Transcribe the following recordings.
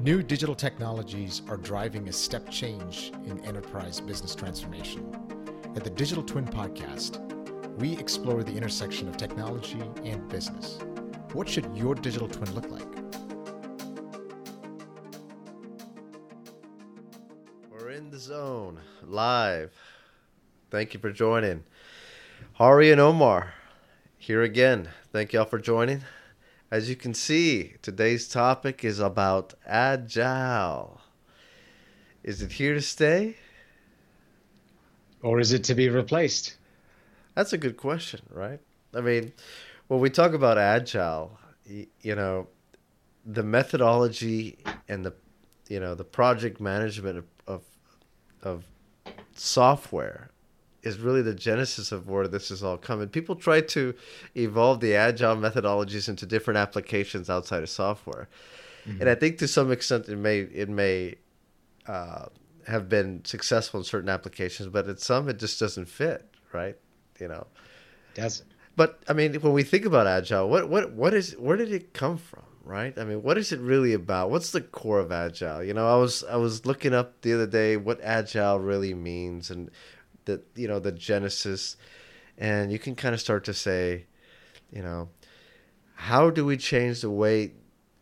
New digital technologies are driving a step change in enterprise business transformation. At the Digital Twin Podcast, we explore the intersection of technology and business. What should your digital twin look like? We're in the zone live. Thank you for joining. Hari and Omar here again. Thank y'all for joining. As you can see, today's topic is about agile. Is it here to stay? Or is it to be replaced? That's a good question, right? I mean, when we talk about agile, you know, the methodology and the you know, the project management of of, of software is really the genesis of where this is all coming. People try to evolve the agile methodologies into different applications outside of software, mm-hmm. and I think to some extent it may it may uh, have been successful in certain applications, but at some it just doesn't fit, right? You know, doesn't. But I mean, when we think about agile, what what what is where did it come from? right? I mean, what is it really about? What's the core of agile? You know, I was I was looking up the other day what agile really means, and the you know the genesis, and you can kind of start to say, you know, how do we change the way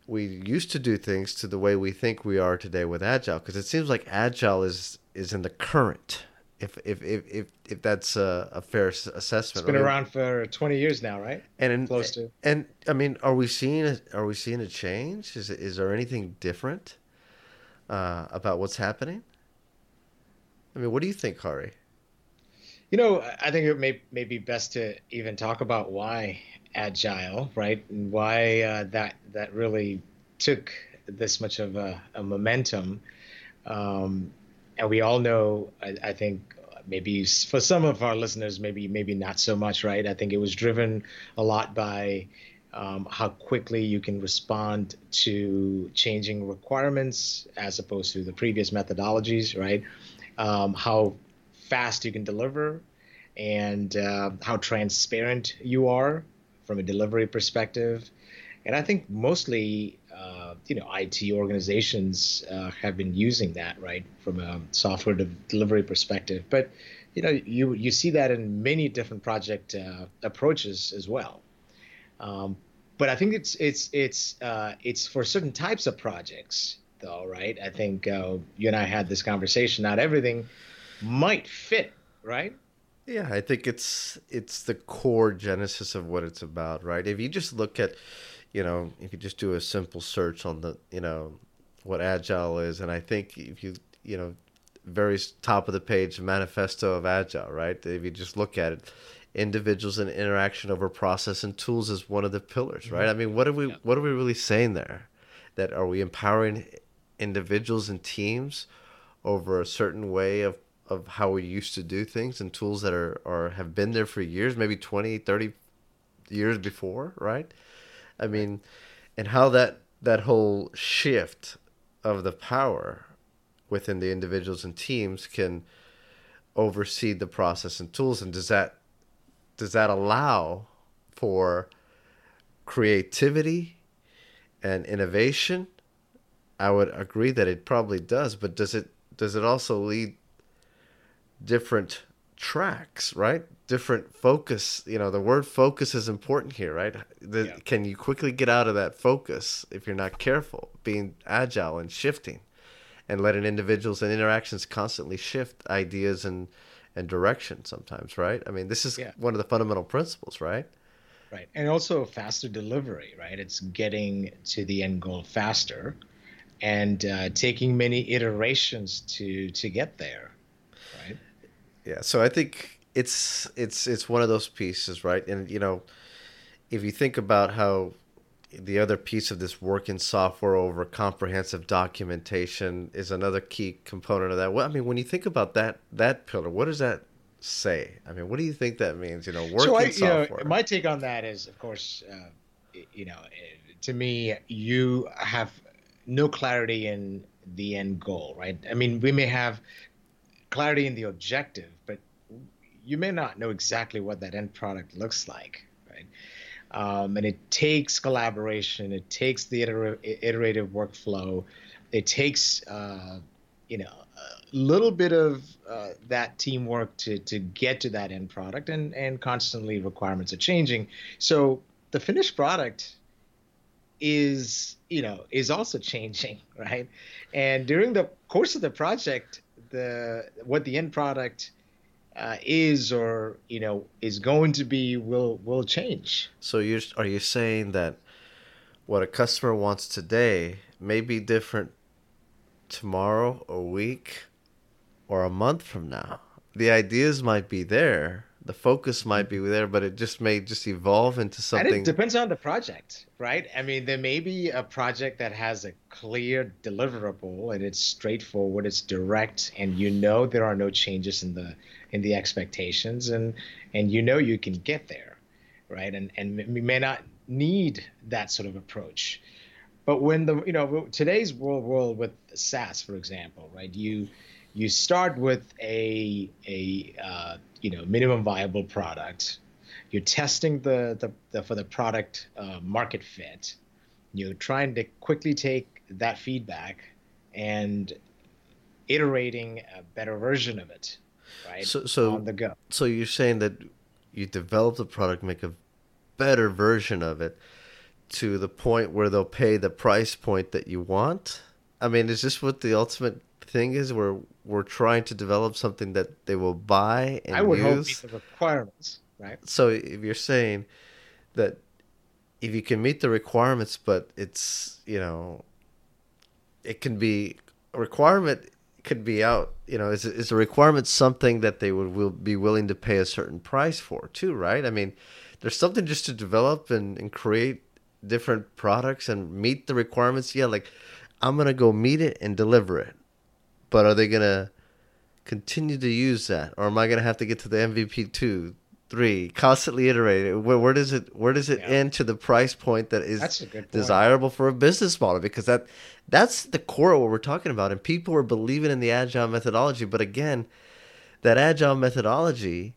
we used to do things to the way we think we are today with agile? Because it seems like agile is is in the current. If if if if, if that's a, a fair assessment, it's been I mean, around for twenty years now, right? And in, close to. And I mean, are we seeing a, are we seeing a change? Is is there anything different uh, about what's happening? I mean, what do you think, Hari? You know, I think it may, may be best to even talk about why agile, right? And why uh, that that really took this much of a, a momentum. Um, and we all know, I, I, think, maybe for some of our listeners, maybe maybe not so much, right? I think it was driven a lot by um, how quickly you can respond to changing requirements as opposed to the previous methodologies, right? Um, how fast you can deliver and uh, how transparent you are from a delivery perspective. And I think mostly, uh, you know, IT organizations uh, have been using that, right, from a software de- delivery perspective. But you know, you you see that in many different project uh, approaches as well. Um, but I think it's it's it's uh, it's for certain types of projects, though, right? I think uh, you and I had this conversation. Not everything might fit, right? Yeah, I think it's it's the core genesis of what it's about, right? If you just look at, you know, if you just do a simple search on the, you know, what agile is, and I think if you, you know, very top of the page manifesto of agile, right? If you just look at it, individuals and interaction over process and tools is one of the pillars, right? Mm-hmm. I mean, what are we yeah. what are we really saying there? That are we empowering individuals and teams over a certain way of of how we used to do things and tools that are or have been there for years, maybe 20, 30 years before, right? I mean, and how that that whole shift of the power within the individuals and teams can oversee the process and tools and does that does that allow for creativity and innovation? I would agree that it probably does, but does it does it also lead different tracks, right? Different focus. You know, the word focus is important here, right? The, yeah. Can you quickly get out of that focus if you're not careful, being agile and shifting, and letting individuals and interactions constantly shift ideas and and direction sometimes, right? I mean, this is yeah. one of the fundamental principles, right? Right, and also faster delivery, right? It's getting to the end goal faster, and uh, taking many iterations to to get there yeah so i think it's it's it's one of those pieces right? And you know if you think about how the other piece of this work in software over comprehensive documentation is another key component of that. Well i mean when you think about that that pillar what does that say? I mean what do you think that means? You know work so I, in software. know, my take on that is of course uh, you know to me you have no clarity in the end goal right? I mean we may have clarity in the objective, but you may not know exactly what that end product looks like, right? Um, and it takes collaboration. It takes the iterative, iterative workflow. It takes, uh, you know, a little bit of uh, that teamwork to to get to that end product. And and constantly requirements are changing. So the finished product is you know is also changing right and during the course of the project the what the end product uh, is or you know is going to be will will change. So you are you saying that what a customer wants today may be different tomorrow a week or a month from now? The ideas might be there the focus might be there, but it just may just evolve into something. And it depends on the project, right? I mean, there may be a project that has a clear deliverable and it's straightforward, it's direct, and you know there are no changes in the in the expectations, and and you know you can get there, right? And and we may not need that sort of approach, but when the you know today's world world with SaaS, for example, right? You you start with a a uh, you know minimum viable product. You're testing the, the, the for the product uh, market fit. You're trying to quickly take that feedback and iterating a better version of it, right? So, so on the go. So you're saying that you develop the product, make a better version of it to the point where they'll pay the price point that you want. I mean, is this what the ultimate thing is? we're we're trying to develop something that they will buy and I would use. hope meet the requirements, right? So if you're saying that if you can meet the requirements, but it's you know, it can be a requirement could be out. You know, is is a requirement something that they would will be willing to pay a certain price for too? Right? I mean, there's something just to develop and, and create different products and meet the requirements. Yeah, like I'm gonna go meet it and deliver it but are they gonna continue to use that, or am I gonna have to get to the MVP two, three, constantly iterate? Where, where does it where does it yeah. end to the price point that is desirable for a business model? Because that that's the core of what we're talking about, and people are believing in the agile methodology. But again, that agile methodology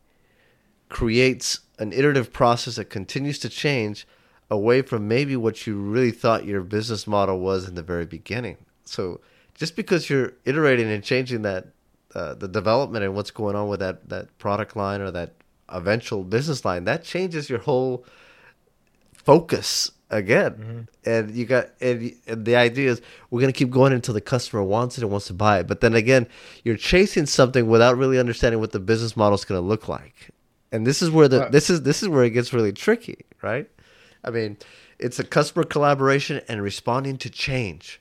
creates an iterative process that continues to change away from maybe what you really thought your business model was in the very beginning. So just because you're iterating and changing that uh, the development and what's going on with that that product line or that eventual business line that changes your whole focus again. Mm-hmm. and you got and, and, the idea is we're going to keep going until the customer wants it and wants to buy it. But then again you're chasing something without really understanding what the business model is going to look like. And this is where the this is this is where it gets really tricky right? I mean it's a customer collaboration and responding to change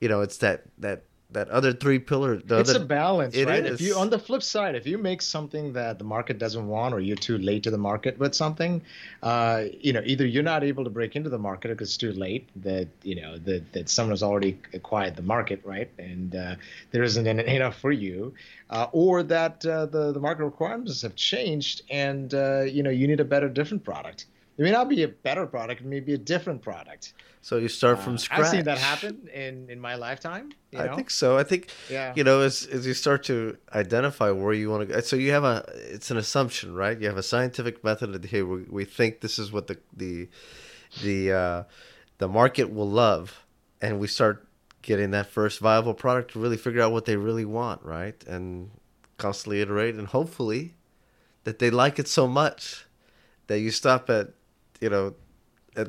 you know, it's that that that other three pillar. it's other, a balance, right? Is. If you on the flip side, if you make something that the market doesn't want, or you're too late to the market with something, uh, you know, either you're not able to break into the market because it's too late. That you know that that someone has already acquired the market, right? And uh, there isn't enough for you, uh, or that uh, the the market requirements have changed, and uh, you know you need a better, different product. It may not be a better product; it may be a different product. So you start from uh, scratch. I've seen that happen in in my lifetime. You know? I think so. I think yeah. you know as as you start to identify where you want to go. So you have a it's an assumption, right? You have a scientific method that hey, we, we think this is what the the the uh, the market will love, and we start getting that first viable product to really figure out what they really want, right? And constantly iterate, and hopefully that they like it so much that you stop at you know at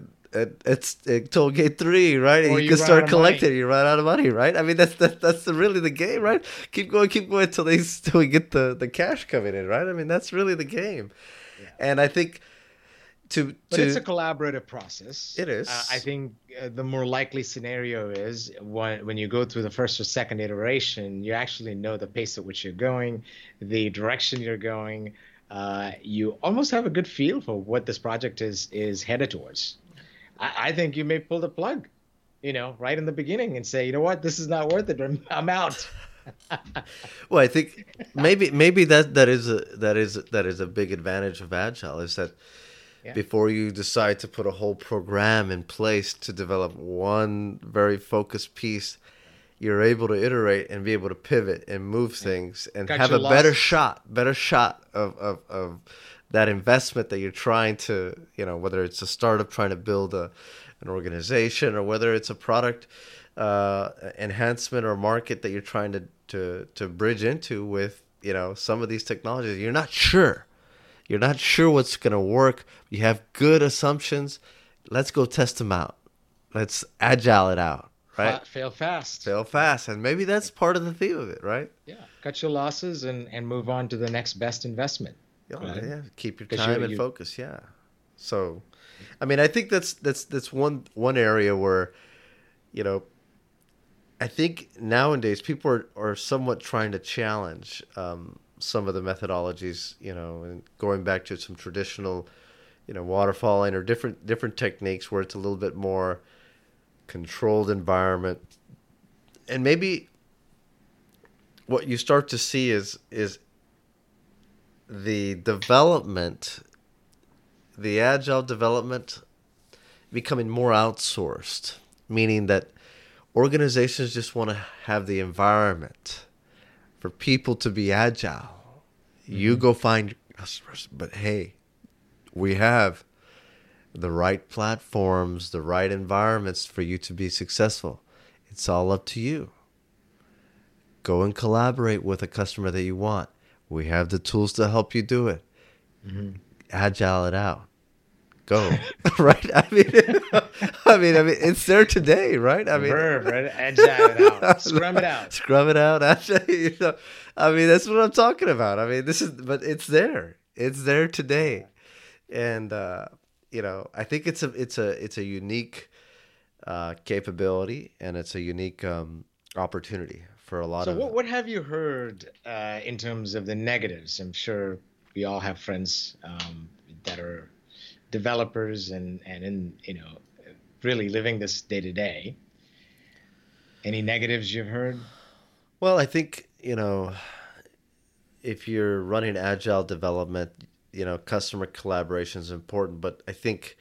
it's it, toll gate three, right? And you, you can start collecting. You run out of money, right? I mean, that's that's that's really the game, right? Keep going, keep going until they still get the the cash coming in, right? I mean, that's really the game. Yeah. And I think to but to, it's a collaborative process. It is. Uh, I think uh, the more likely scenario is when when you go through the first or second iteration, you actually know the pace at which you're going, the direction you're going. Uh, you almost have a good feel for what this project is is headed towards. I, I think you may pull the plug, you know, right in the beginning and say, you know what, this is not worth it. I'm, I'm out. well, I think maybe maybe that that is a that is that is a big advantage of agile is that yeah. before you decide to put a whole program in place to develop one very focused piece, you're able to iterate and be able to pivot and move things and Got have a better shot, better shot of, of, of that investment that you're trying to, you know, whether it's a startup trying to build a, an organization or whether it's a product uh, enhancement or market that you're trying to, to, to bridge into with, you know, some of these technologies, you're not sure. You're not sure what's going to work. You have good assumptions. Let's go test them out. Let's agile it out, right? Fail fast. Fail fast. And maybe that's part of the theme of it, right? Yeah. Cut your losses and, and move on to the next best investment. Oh, right? yeah. Keep your time and focus. Yeah. So, I mean, I think that's that's that's one one area where, you know, I think nowadays people are, are somewhat trying to challenge um, some of the methodologies, you know, and going back to some traditional, you know, waterfalling or different different techniques where it's a little bit more controlled environment, and maybe what you start to see is is the development, the agile development, becoming more outsourced, meaning that organizations just want to have the environment for people to be agile. Mm-hmm. You go find customers, but hey, we have the right platforms, the right environments for you to be successful. It's all up to you. Go and collaborate with a customer that you want. We have the tools to help you do it. Mm-hmm. Agile it out. Go. Right? I mean i mean i mean it's there today right? I mean verb right? Agile it out. Scrum it out. Scrum it out. Actually you know i mean that's what i'm talking about. I mean this is but it's there. It's there today. And uh you know i think it's a it's a it's a unique uh capability and it's a unique um opportunity for a lot so of so what, what have you heard uh in terms of the negatives i'm sure we all have friends um that are developers and and in you know really living this day to day. Any negatives you've heard? Well, I think you know if you're running agile development, you know customer collaboration is important, but I think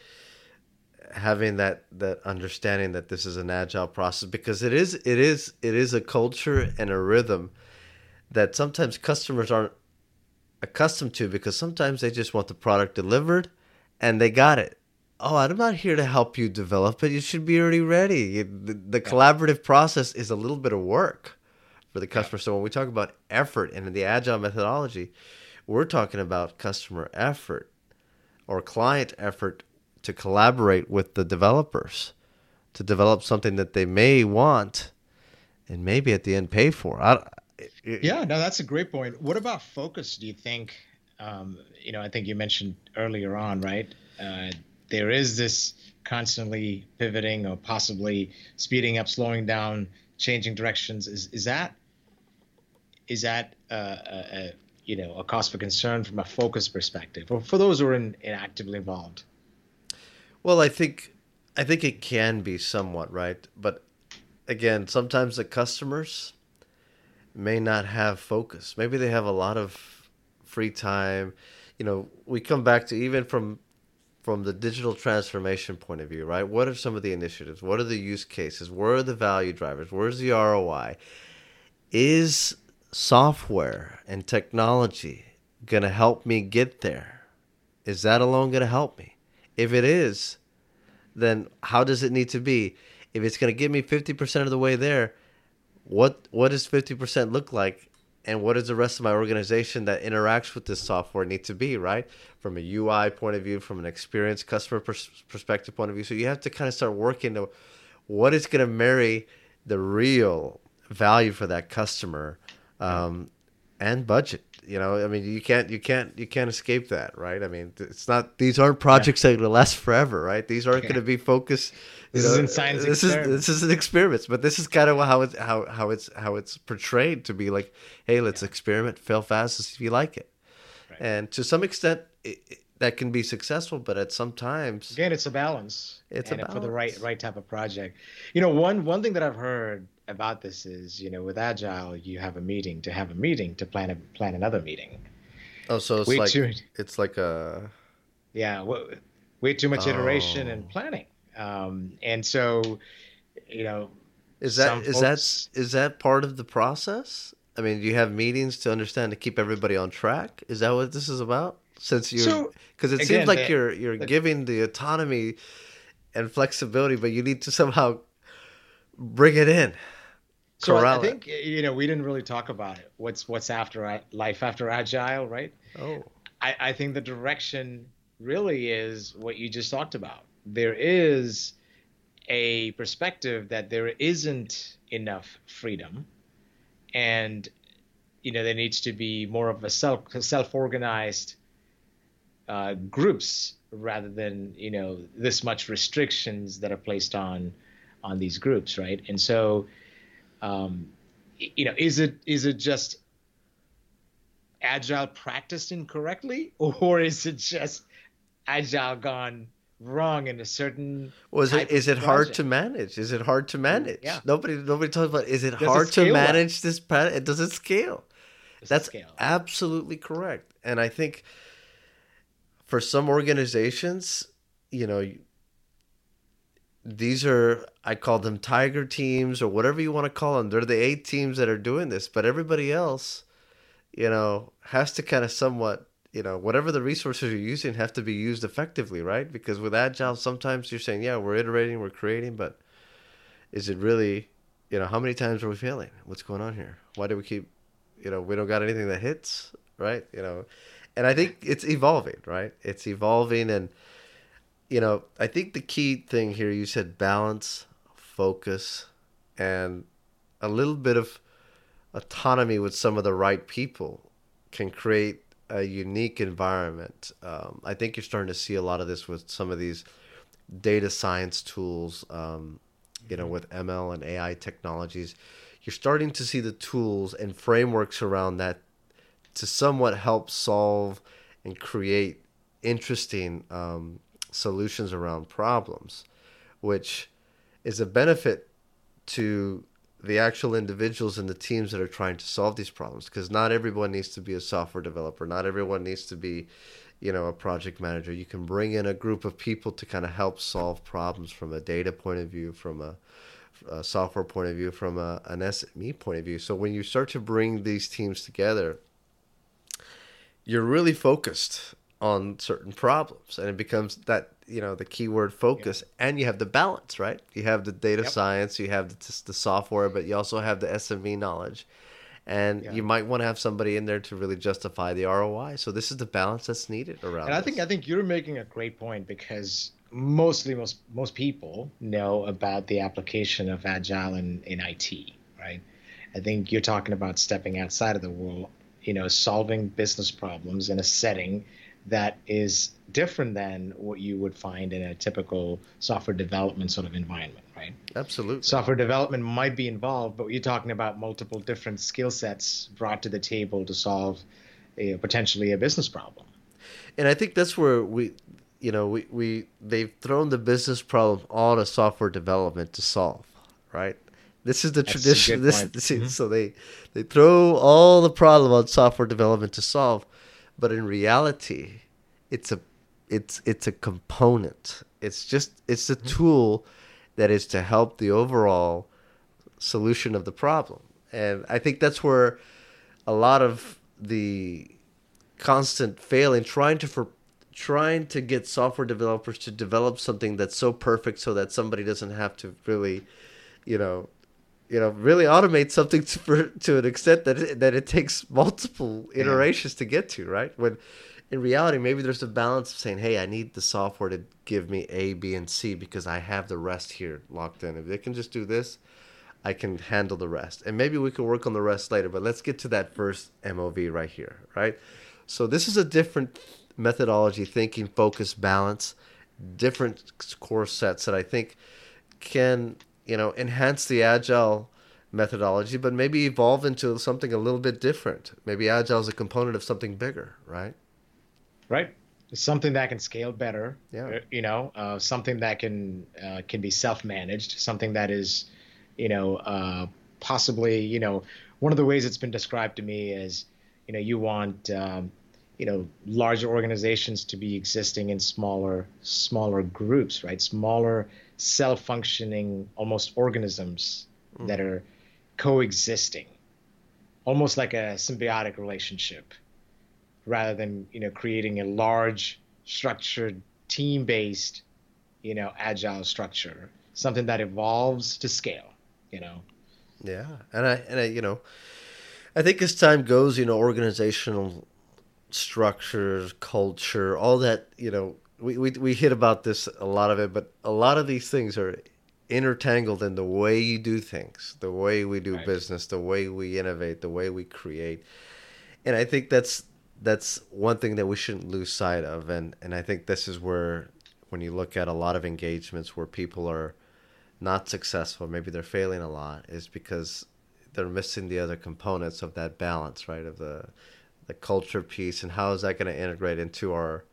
having that that understanding that this is an agile process because it is it is it is a culture and a rhythm that sometimes customers aren't accustomed to because sometimes they just want the product delivered and they got it. Oh, I'm not here to help you develop it. You should be already ready. The, the yeah. collaborative process is a little bit of work for the customer. Yeah. So when we talk about effort and the agile methodology, we're talking about customer effort or client effort to collaborate with the developers to develop something that they may want and maybe at the end pay for. I, it, yeah, no, that's a great point. What about focus? Do you think um, you know, I think you mentioned earlier on, right? Uh, there is this constantly pivoting or possibly speeding up, slowing down, changing directions. Is is that is that uh, a, a, you know a cause for concern from a focus perspective, or for those who are in, in actively involved? Well, I think I think it can be somewhat right, but again, sometimes the customers may not have focus. Maybe they have a lot of free time. You know, we come back to even from from the digital transformation point of view, right? What are some of the initiatives? What are the use cases? Where are the value drivers? Where's the ROI? Is software and technology going to help me get there? Is that alone going to help me? If it is, then how does it need to be? If it's going to get me 50% of the way there, what what does 50% look like and what does the rest of my organization that interacts with this software need to be right from a ui point of view from an experience customer pers- perspective point of view so you have to kind of start working to what is going to marry the real value for that customer um, and budget you know i mean you can't you can't you can't escape that right i mean it's not these aren't projects yeah. that will last forever right these aren't yeah. going to be focused this know, is in science this is this is an experiment but this is kind of how it's how how it's how it's portrayed to be like hey let's yeah. experiment fail fast see if you like it right. and to some extent it, it, that can be successful but at some times again it's a balance it's a balance. for the right right type of project you know one one thing that i've heard about this is, you know, with agile, you have a meeting to have a meeting to plan a plan another meeting. Oh, so it's way like too, it's like a yeah, way too much oh. iteration and planning. Um, and so, you know, is that is folks, that is that part of the process? I mean, do you have meetings to understand to keep everybody on track? Is that what this is about? since you because so, it again, seems like the, you're you're the, giving the autonomy and flexibility, but you need to somehow bring it in. So I think you know we didn't really talk about it. What's what's after life after agile, right? Oh, I, I think the direction really is what you just talked about. There is a perspective that there isn't enough freedom, and you know there needs to be more of a self self organized uh, groups rather than you know this much restrictions that are placed on on these groups, right? And so, um, you know, is it is it just agile practiced incorrectly, or is it just agile gone wrong in a certain was it is it hard to manage? Is it hard to manage? yeah. Nobody nobody talks about is it does hard it to manage this pattern it does it scale. Does that's scale? absolutely correct. And i think for some organizations you know these are i call them tiger teams or whatever you want to call them. They're the eight teams that are doing this but everybody else you know has to kind of somewhat you know whatever the resources you're using have to be used effectively right? Because with agile sometimes you're saying yeah we're iterating we're creating but is it really you know how many times are we failing? What's going on here? Why do we keep you know we don't got anything that hits right? You know and i think it's evolving right? It's evolving and you know i think the key thing here you said balance focus and a little bit of autonomy with some of the right people can create a unique environment. Um, I think you're starting to see a lot of this with some of these data science tools, um, you know, with ML and AI technologies. You're starting to see the tools and frameworks around that to somewhat help solve and create interesting um, solutions around problems, which is a benefit to the actual individuals and the teams that are trying to solve these problems because not everyone needs to be a software developer. Not everyone needs to be you know a project manager. You can bring in a group of people to kind of help solve problems from a data point of view from a, a software point of view from a, an sme point of view. So when you start to bring these teams together you're really focused on certain problems and it becomes that you know the keyword focus and you have the balance right? You have the data yep. science you have the, the software but you also have the sme knowledge. And yeah. you might want to have somebody in there to really justify the roi so this is the balance that's needed around and i think i think you're making a great point because mostly most most people know about the application of agile in, in it right? I think you're talking about stepping outside of the world you know solving business problems in a setting that is different than what you would find in a typical software development sort of environment, right? Absolutely. Software development might be involved, but you're talking about multiple different skill sets brought to the table to solve a, potentially a business problem. And I think that's where we, you know, we, we they've thrown the business problem on a software development to solve, right? This is the that's tradition. This, this mm-hmm. so they they throw all the problem on software development to solve but in reality it's a it's it's a component it's just it's a mm-hmm. tool that is to help the overall solution of the problem and i think that's where a lot of the constant failing trying to for trying to get software developers to develop something that's so perfect so that somebody doesn't have to really you know you know really automate something to, for, to an extent that it, that it takes multiple iterations yeah. to get to right? When in reality maybe there's a balance of saying hey i need the software to give me a b and c because i have the rest here locked in. If they can just do this i can handle the rest. And maybe we can work on the rest later but let's get to that first mov right here right? So this is a different methodology thinking focus balance different core sets that i think can you know, enhance the agile methodology, but maybe evolve into something a little bit different. Maybe agile is a component of something bigger, right? Right. Something that can scale better. Yeah. Uh, you know, uh, something that can uh, can be self-managed. Something that is, you know, uh, possibly, you know, one of the ways it's been described to me is, you know, you want, um, you know, larger organizations to be existing in smaller smaller groups, right? Smaller self-functioning almost organisms mm. that are coexisting almost like a symbiotic relationship rather than you know creating a large structured team based you know agile structure something that evolves to scale you know yeah and i and i you know i think as time goes you know organizational structures culture all that you know we, we, we hit about this a lot of it but a lot of these things are intertangled in the way you do things the way we do right. business the way we innovate the way we create and i think that's that's one thing that we shouldn't lose sight of and and i think this is where when you look at a lot of engagements where people are not successful, maybe they're failing a lot, is because they're missing the other components of that balance, right? Of the the culture piece and how is that going to integrate into our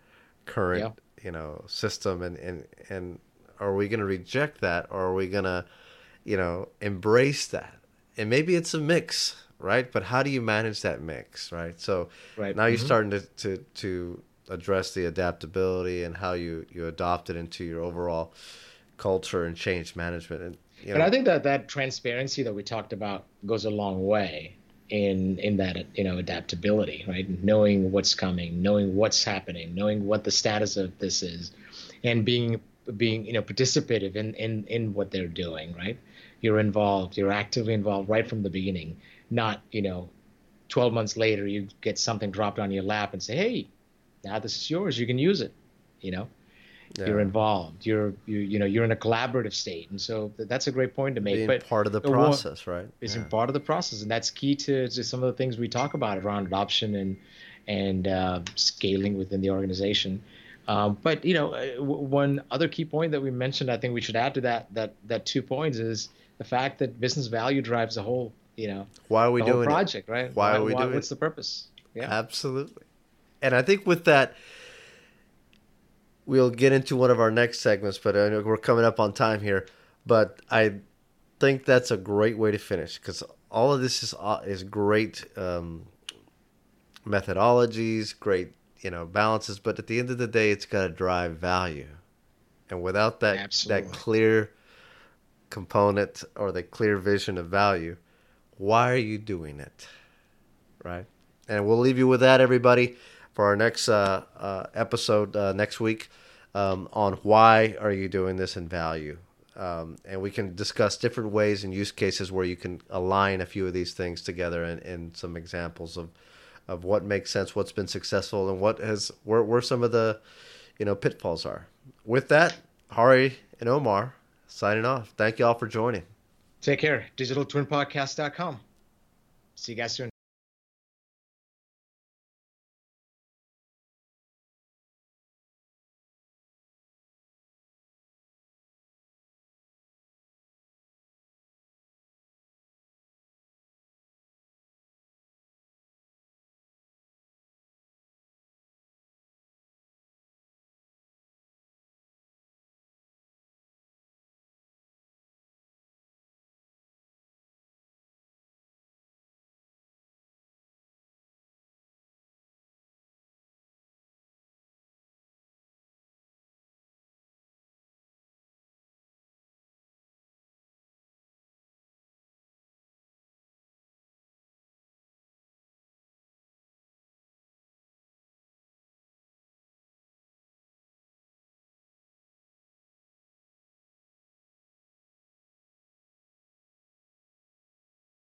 current. You know, system and and and are we going to reject that or are we going to, you know, embrace that? And maybe it's a mix, right? But how do you manage that mix, right? So right. now mm-hmm. you're starting to, to to address the adaptability and how you you adopt it into your overall culture and change management. And you know, and I think that that transparency that we talked about goes a long way in in that you know adaptability, right? Knowing what's coming, knowing what's happening, knowing what the status of this is, and being being you know participative in in in what they're doing, right? You're involved, you're actively involved right from the beginning, not you know. 12 months later you get something dropped on your lap and say hey now this is yours you can use it you know yeah. you're involved. You're you, you know you're in a collaborative state. And so that's a great point to make Being but part of the process right? It's yeah. part of the process and that's key to, to some of the things we talk about around adoption and and uh, scaling within the organization. Um, but you know uh, one other key point that we mentioned i think we should add to that that that two points is the fact that business value drives the whole you know why are we doing project it? right? Why, why are we why, doing what's the purpose? Yeah. Absolutely. And i think with that we'll get into one of our next segments, but I know we're coming up on time here. But I think that's a great way to finish because all of this is uh, is great um, methodologies, great you know balances. But at the end of the day, it's got to drive value, and without that Absolutely. that clear component or the clear vision of value, why are you doing it, right? And we'll leave you with that, everybody for our next uh, uh, episode uh, next week um, on why are you doing this in value. Um, and we can discuss different ways and use cases where you can align a few of these things together and, and some examples of, of what makes sense, what's been successful, and what has where, where some of the you know pitfalls are. With that, Hari and Omar signing off. Thank you all for joining. Take care. DigitalTwinPodcast.com. See you guys soon.